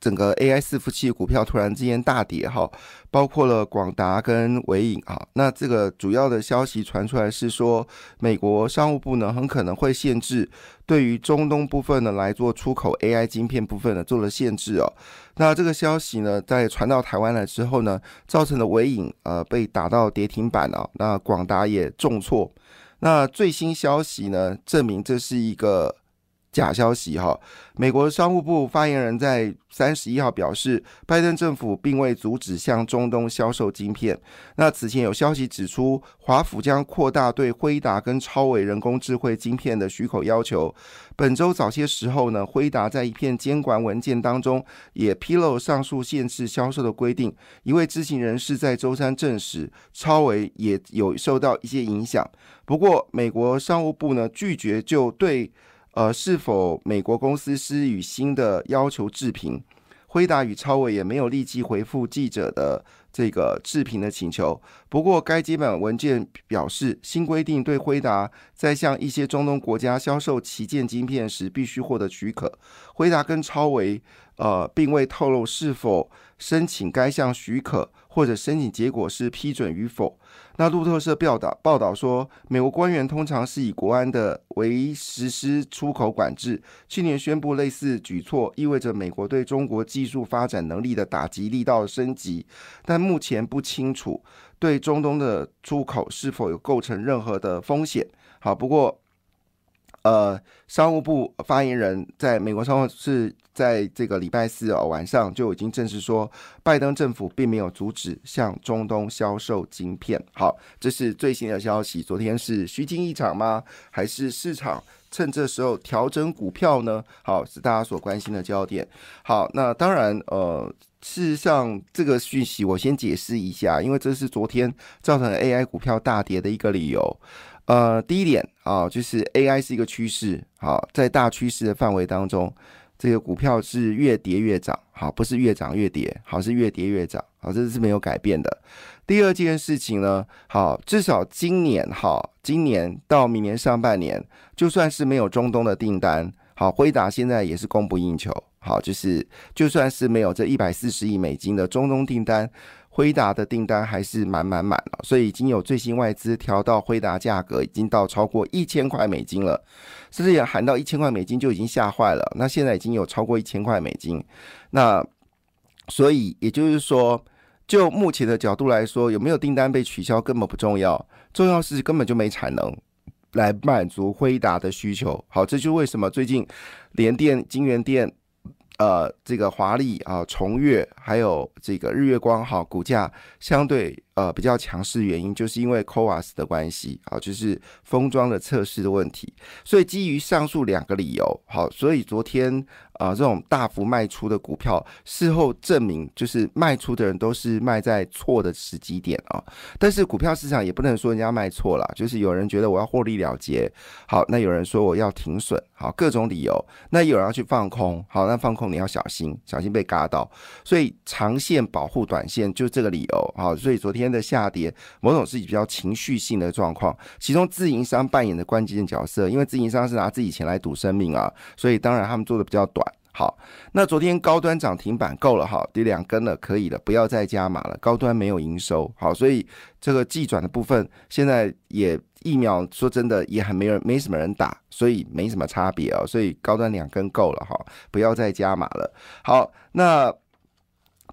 整个 AI 伺服器股票突然之间大跌哈，包括了广达跟伟影啊。那这个主要的消息传出来是说，美国商务部呢很可能会限制对于中东部分呢来做出口 AI 晶片部分呢做了限制哦。那这个消息呢在传到台湾来之后呢，造成了伟影呃被打到跌停板啊。那广达也重挫。那最新消息呢证明这是一个。假消息哈！美国商务部发言人在三十一号表示，拜登政府并未阻止向中东销售晶片。那此前有消息指出，华府将扩大对辉达跟超伟人工智慧晶片的许可要求。本周早些时候呢，辉达在一片监管文件当中也披露上述限制销售的规定。一位知情人士在周三证实，超伟也有受到一些影响。不过，美国商务部呢拒绝就对。呃，是否美国公司施予新的要求置评？辉达与超伟也没有立即回复记者的这个置评的请求。不过，该基本文件表示，新规定对辉达在向一些中东国家销售旗舰晶片时必须获得许可。辉达跟超伟呃，并未透露是否申请该项许可，或者申请结果是批准与否。那路透社报道报道说，美国官员通常是以国安的为实施出口管制。去年宣布类似举措，意味着美国对中国技术发展能力的打击力道升级，但目前不清楚对中东的出口是否有构成任何的风险。好，不过。呃，商务部发言人在美国商务是在这个礼拜四哦晚上就已经证实说，拜登政府并没有阻止向中东销售晶片。好，这是最新的消息。昨天是虚惊一场吗？还是市场趁这时候调整股票呢？好，是大家所关心的焦点。好，那当然，呃，事实上这个讯息我先解释一下，因为这是昨天造成 AI 股票大跌的一个理由。呃，第一点啊，就是 AI 是一个趋势，好，在大趋势的范围当中，这个股票是越跌越涨，好，不是越涨越跌，好，是越跌越涨，好，这是没有改变的。第二件事情呢，好，至少今年，好，今年到明年上半年，就算是没有中东的订单，好，辉达现在也是供不应求，好，就是就算是没有这一百四十亿美金的中东订单。辉达的订单还是满满满了，所以已经有最新外资调到辉达价格已经到超过一千块美金了，甚至也喊到一千块美金就已经吓坏了。那现在已经有超过一千块美金，那所以也就是说，就目前的角度来说，有没有订单被取消根本不重要，重要是根本就没产能来满足辉达的需求。好，这就是为什么最近联电、金源电。呃，这个华丽啊，重越还有这个日月光哈，股价相对呃比较强势，原因就是因为 CoWAS 的关系啊，就是封装的测试的问题。所以基于上述两个理由，好，所以昨天。啊，这种大幅卖出的股票，事后证明就是卖出的人都是卖在错的时机点啊。但是股票市场也不能说人家卖错了，就是有人觉得我要获利了结，好，那有人说我要停损，好，各种理由。那有人要去放空，好，那放空你要小心，小心被嘎到。所以长线保护短线，就这个理由，好，所以昨天的下跌，某种是比较情绪性的状况，其中自营商扮演的关键角色，因为自营商是拿自己钱来赌生命啊，所以当然他们做的比较短。好，那昨天高端涨停板够了哈，跌两根了，可以了，不要再加码了。高端没有营收，好，所以这个季转的部分现在也疫苗说真的也很没人没什么人打，所以没什么差别哦。所以高端两根够了哈，不要再加码了。好，那。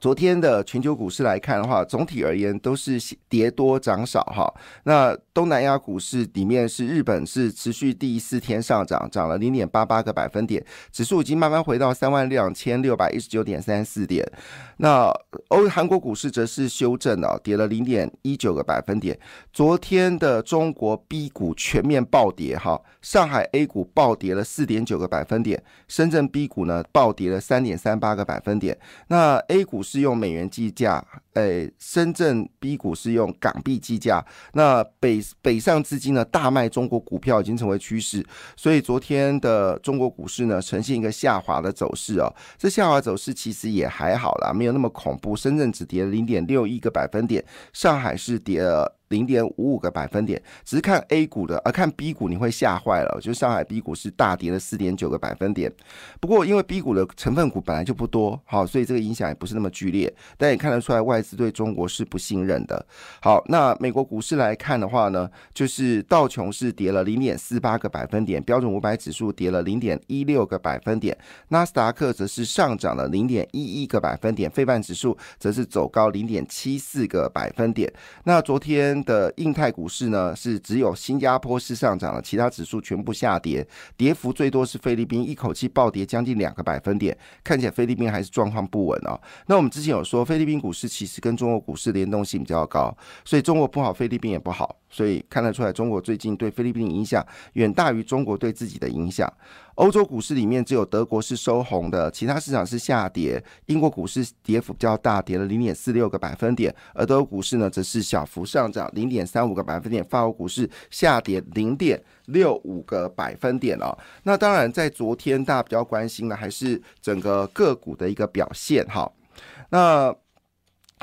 昨天的全球股市来看的话，总体而言都是跌多涨少哈。那东南亚股市里面是日本是持续第四天上涨，涨了零点八八个百分点，指数已经慢慢回到三万两千六百一十九点三四点。那欧韩国股市则是修正了，跌了零点一九个百分点。昨天的中国 B 股全面暴跌哈，上海 A 股暴跌了四点九个百分点，深圳 B 股呢暴跌了三点三八个百分点。那 A 股是是用美元计价，诶，深圳 B 股是用港币计价。那北北上资金呢大卖中国股票已经成为趋势，所以昨天的中国股市呢呈现一个下滑的走势哦。这下滑走势其实也还好啦，没有那么恐怖。深圳只跌了零点六一个百分点，上海是跌了。零点五五个百分点，只是看 A 股的，而看 B 股你会吓坏了。就是上海 B 股是大跌了四点九个百分点，不过因为 B 股的成分股本来就不多，好，所以这个影响也不是那么剧烈。但也看得出来外资对中国是不信任的。好，那美国股市来看的话呢，就是道琼是跌了零点四八个百分点，标准五百指数跌了零点一六个百分点，纳斯达克则是上涨了零点一一个百分点，费半指数则是走高零点七四个百分点。那昨天。的印太股市呢，是只有新加坡是上涨了，其他指数全部下跌，跌幅最多是菲律宾，一口气暴跌将近两个百分点，看起来菲律宾还是状况不稳哦。那我们之前有说，菲律宾股市其实跟中国股市联动性比较高，所以中国不好，菲律宾也不好。所以看得出来，中国最近对菲律宾影响远大于中国对自己的影响。欧洲股市里面只有德国是收红的，其他市场是下跌。英国股市跌幅比较大，跌了零点四六个百分点，而德国股市呢则是小幅上涨零点三五个百分点。法国股市下跌零点六五个百分点哦。那当然，在昨天大家比较关心的还是整个个股的一个表现哈。那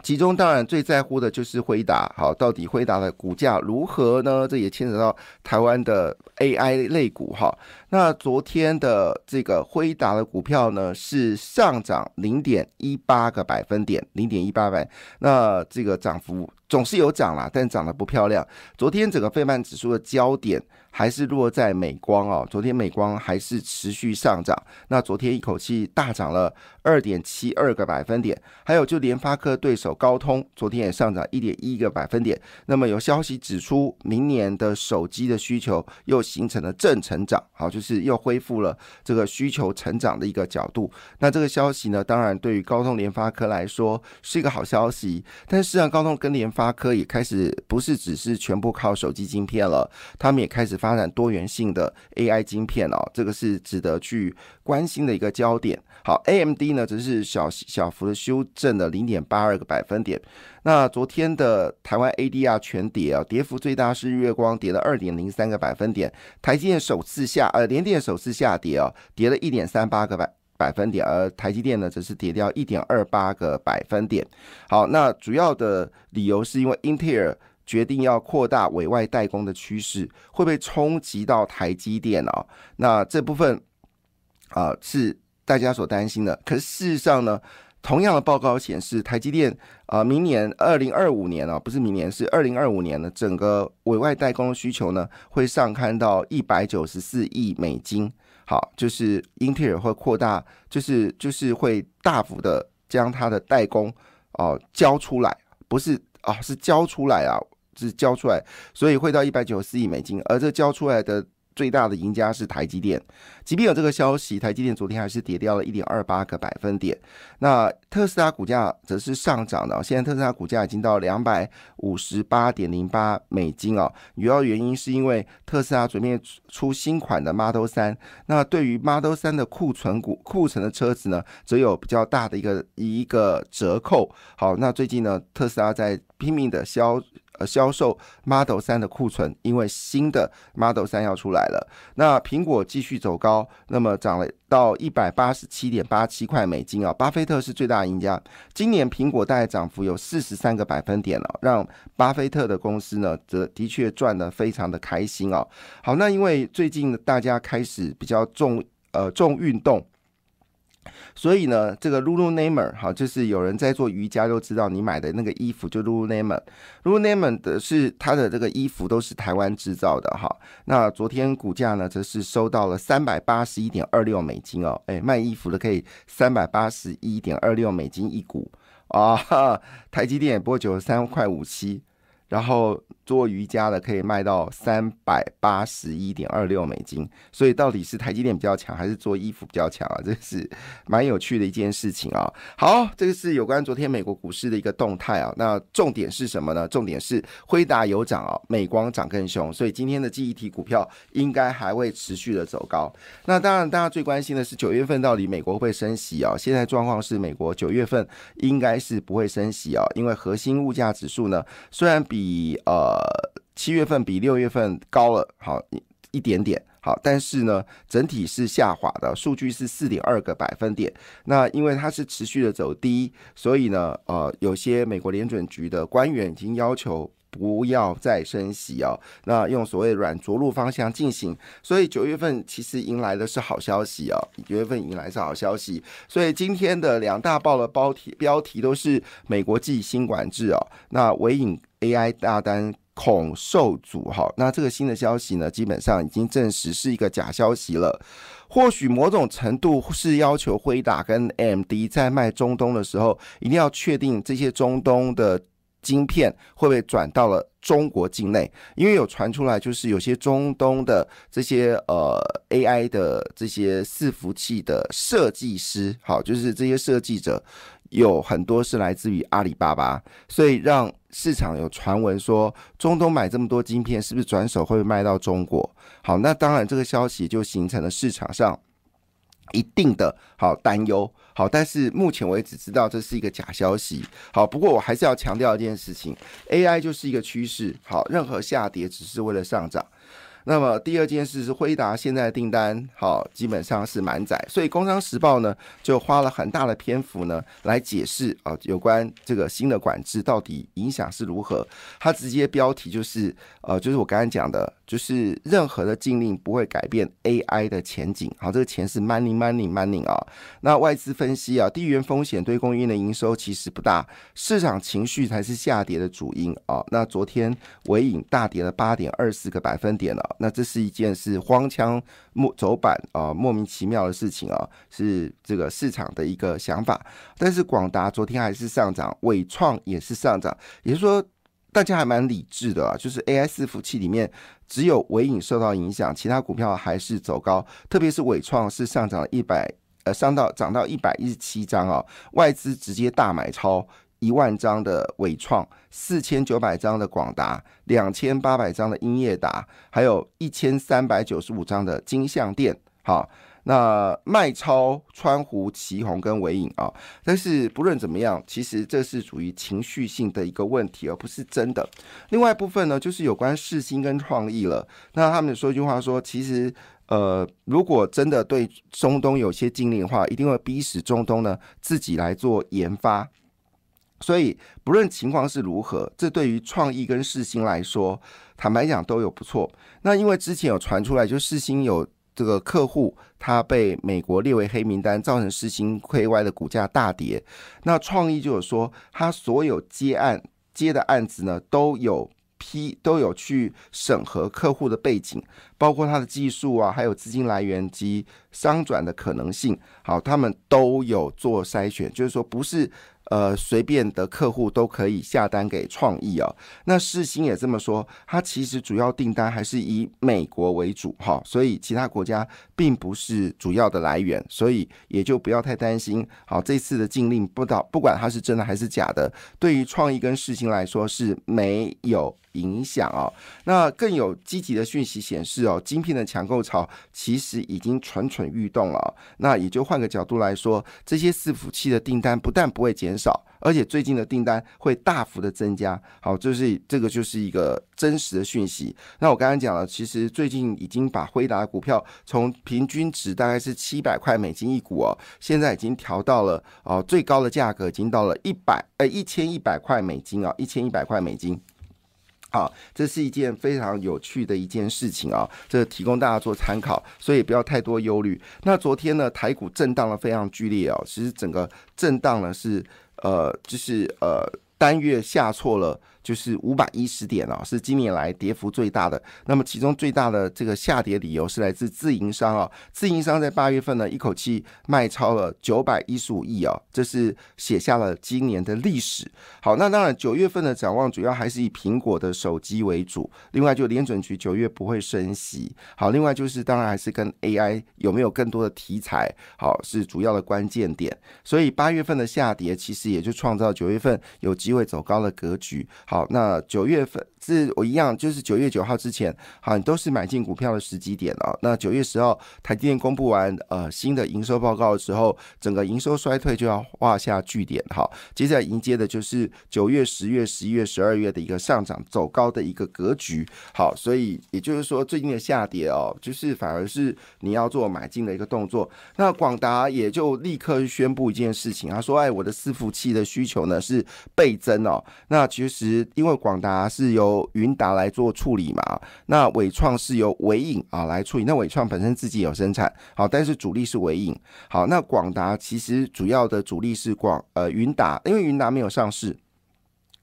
其中当然最在乎的就是辉达，好，到底辉达的股价如何呢？这也牵扯到台湾的 AI 类股哈。那昨天的这个辉达的股票呢是上涨零点一八个百分点，零点一八百，那这个涨幅总是有涨啦，但涨得不漂亮。昨天整个费曼指数的焦点。还是落在美光哦，昨天美光还是持续上涨，那昨天一口气大涨了二点七二个百分点，还有就联发科对手高通，昨天也上涨一点一个百分点。那么有消息指出，明年的手机的需求又形成了正成长，好，就是又恢复了这个需求成长的一个角度。那这个消息呢，当然对于高通、联发科来说是一个好消息，但是啊，高通跟联发科也开始不是只是全部靠手机晶片了，他们也开始。发展多元性的 AI 晶片哦，这个是值得去关心的一个焦点。好，AMD 呢只是小小幅的修正了零点八二个百分点。那昨天的台湾 ADR 全跌啊，跌幅最大是日月光跌了二点零三个百分点，台积电首次下呃联电首次下跌啊，跌了一点三八个百百分点，而台积电呢则是跌掉一点二八个百分点。好，那主要的理由是因为英特尔。决定要扩大委外代工的趋势，会被冲击到台积电啊？那这部分啊是大家所担心的。可是事实上呢，同样的报告显示，台积电啊，明年二零二五年啊，不是明年，是二零二五年呢，整个委外代工的需求呢，会上看到一百九十四亿美金。好，就是英特尔会扩大，就是就是会大幅的将它的代工哦交出来，不是啊，是交出来啊。是交出来，所以会到一百九十四亿美金，而这交出来的最大的赢家是台积电。即便有这个消息，台积电昨天还是跌掉了一点二八个百分点。那特斯拉股价则是上涨的，现在特斯拉股价已经到两百五十八点零八美金哦。主要原因是因为特斯拉准备出新款的 Model 三，那对于 Model 三的库存股库存的车子呢，则有比较大的一个一个折扣。好，那最近呢，特斯拉在拼命的销。呃，销售 Model 三的库存，因为新的 Model 三要出来了。那苹果继续走高，那么涨了到一百八十七点八七块美金啊。巴菲特是最大赢家，今年苹果大概涨幅有四十三个百分点了，让巴菲特的公司呢，则的确赚得非常的开心哦。好，那因为最近大家开始比较重呃重运动。所以呢，这个 Lululemon 哈，就是有人在做瑜伽都知道，你买的那个衣服就 Lululemon。Lululemon 的是它的这个衣服都是台湾制造的哈。那昨天股价呢，则是收到了三百八十一点二六美金哦。哎，卖衣服的可以三百八十一点二六美金一股。啊，台积电也不会九十三块五七，然后。做瑜伽的可以卖到三百八十一点二六美金，所以到底是台积电比较强，还是做衣服比较强啊？这是蛮有趣的一件事情啊。好，这个是有关昨天美国股市的一个动态啊。那重点是什么呢？重点是辉达有涨啊，美光涨更凶，所以今天的记忆体股票应该还会持续的走高。那当然，大家最关心的是九月份到底美国会不会升息啊？现在状况是美国九月份应该是不会升息啊，因为核心物价指数呢，虽然比呃。呃，七月份比六月份高了好一点点，好，但是呢，整体是下滑的，数据是四点二个百分点。那因为它是持续的走低，所以呢，呃，有些美国联准局的官员已经要求不要再升息哦，那用所谓软着陆方向进行。所以九月份其实迎来的是好消息哦，九月份迎来是好消息。所以今天的两大报的标题标题都是美国继新管制哦，那尾影 AI 大单。恐受阻哈，那这个新的消息呢，基本上已经证实是一个假消息了。或许某种程度是要求辉达跟 AMD 在卖中东的时候，一定要确定这些中东的晶片会不会转到了中国境内，因为有传出来就是有些中东的这些呃 AI 的这些伺服器的设计师，好，就是这些设计者。有很多是来自于阿里巴巴，所以让市场有传闻说，中东买这么多晶片，是不是转手会卖到中国？好，那当然这个消息就形成了市场上一定的好担忧。好，但是目前为止知道这是一个假消息。好，不过我还是要强调一件事情，AI 就是一个趋势。好，任何下跌只是为了上涨。那么第二件事是辉达现在的订单好基本上是满载，所以《工商时报》呢就花了很大的篇幅呢来解释啊有关这个新的管制到底影响是如何。它直接标题就是呃就是我刚才讲的，就是任何的禁令不会改变 AI 的前景。好，这个钱是 money money money 啊。那外资分析啊，地缘风险对供应的营收其实不大，市场情绪才是下跌的主因啊。那昨天尾影大跌了八点二四个百分点了。那这是一件是荒腔莫走板啊，莫名其妙的事情啊，是这个市场的一个想法。但是广达昨天还是上涨，伟创也是上涨，也就是说大家还蛮理智的啊。就是 AI 伺服器里面只有伟影受到影响，其他股票还是走高，特别是伟创是上涨了一百呃上到涨到一百一十七张啊，外资直接大买超。一万张的伟创，四千九百张的广达，两千八百张的英业达，还有一千三百九十五张的金相店。好，那卖超川湖、旗宏跟伟影啊。但是不论怎么样，其实这是属于情绪性的一个问题，而不是真的。另外一部分呢，就是有关世新跟创意了。那他们说一句话说，其实呃，如果真的对中东有些禁令的话，一定会逼使中东呢自己来做研发。所以，不论情况是如何，这对于创意跟世新来说，坦白讲都有不错。那因为之前有传出来，就世新有这个客户，他被美国列为黑名单，造成世新亏歪的股价大跌。那创意就有说，他所有接案接的案子呢，都有批都有去审核客户的背景，包括他的技术啊，还有资金来源及商转的可能性。好，他们都有做筛选，就是说不是。呃，随便的客户都可以下单给创意哦。那世新也这么说，它其实主要订单还是以美国为主哈，所以其他国家并不是主要的来源，所以也就不要太担心。好，这次的禁令不到，不管它是真的还是假的，对于创意跟世新来说是没有。影响哦，那更有积极的讯息显示哦，晶片的抢购潮其实已经蠢蠢欲动了。那也就换个角度来说，这些伺服器的订单不但不会减少，而且最近的订单会大幅的增加。好，就是这个就是一个真实的讯息。那我刚刚讲了，其实最近已经把辉达股票从平均值大概是七百块美金一股哦，现在已经调到了哦最高的价格已经到了一百呃一千一百块美金啊，一千一百块美金。好，这是一件非常有趣的一件事情啊，这提供大家做参考，所以不要太多忧虑。那昨天呢，台股震荡的非常剧烈哦，其实整个震荡呢是呃，就是呃单月下错了就是五百一十点哦，是今年来跌幅最大的。那么其中最大的这个下跌理由是来自自营商啊，自营商在八月份呢一口气卖超了九百一十五亿哦，这是写下了今年的历史。好，那当然九月份的展望主要还是以苹果的手机为主，另外就联准局九月不会升息。好，另外就是当然还是跟 AI 有没有更多的题材，好是主要的关键点。所以八月份的下跌其实也就创造九月份有机会走高的格局。好，那九月份是我一样，就是九月九号之前，好，你都是买进股票的时机点哦。那九月十号，台积电公布完呃新的营收报告的时候，整个营收衰退就要画下句点。好，接下来迎接的就是九月、十月、十一月、十二月的一个上涨走高的一个格局。好，所以也就是说，最近的下跌哦，就是反而是你要做买进的一个动作。那广达也就立刻宣布一件事情，他说：“哎，我的伺服器的需求呢是倍增哦。”那其实因为广达是由云达来做处理嘛，那伟创是由伟影啊来处理。那伟创本身自己有生产，好，但是主力是伟影。好，那广达其实主要的主力是广呃云达，因为云达没有上市。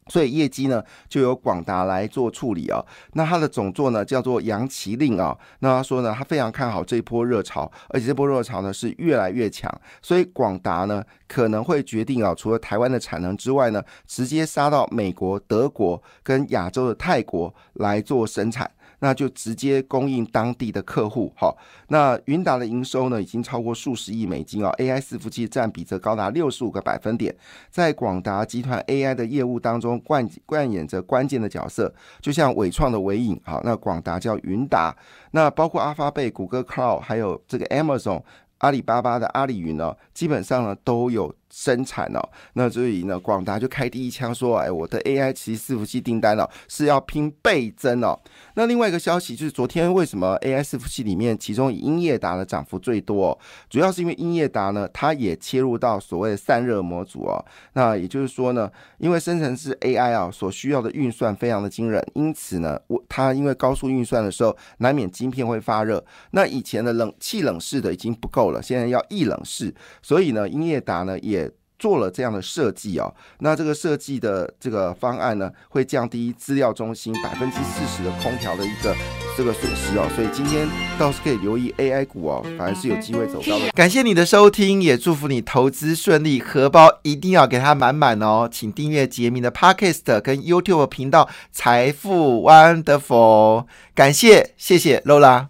所以业绩呢就由广达来做处理啊。那他的总座呢叫做杨奇令啊。那他说呢，他非常看好这一波热潮，而且这波热潮呢是越来越强。所以广达呢可能会决定啊，除了台湾的产能之外呢，直接杀到美国、德国跟亚洲的泰国来做生产。那就直接供应当地的客户，好，那云达的营收呢，已经超过数十亿美金哦，AI 伺服器占比则高达六十五个百分点，在广达集团 AI 的业务当中冠冠演着关键的角色，就像伟创的伟影，好，那广达叫云达，那包括阿发贝、谷歌 Cloud，还有这个 Amazon、阿里巴巴的阿里云呢，基本上呢都有。生产哦，那所以呢，广达就开第一枪说：“哎，我的 AI 其实伺服器订单哦是要拼倍增哦。”那另外一个消息就是，昨天为什么 AI 伺服器里面，其中英业达的涨幅最多？主要是因为英业达呢，它也切入到所谓的散热模组哦。那也就是说呢，因为生成式 AI 啊所需要的运算非常的惊人，因此呢，我它因为高速运算的时候，难免晶片会发热。那以前的冷气冷式的已经不够了，现在要液冷式，所以呢，英业达呢也。做了这样的设计哦，那这个设计的这个方案呢，会降低资料中心百分之四十的空调的一个这个损失哦，所以今天倒是可以留意 AI 股哦，反而是有机会走高的。感谢你的收听，也祝福你投资顺利，荷包一定要给它满满哦，请订阅杰明的 Podcast 跟 YouTube 频道财富 Wonderful，感谢谢谢 Lola。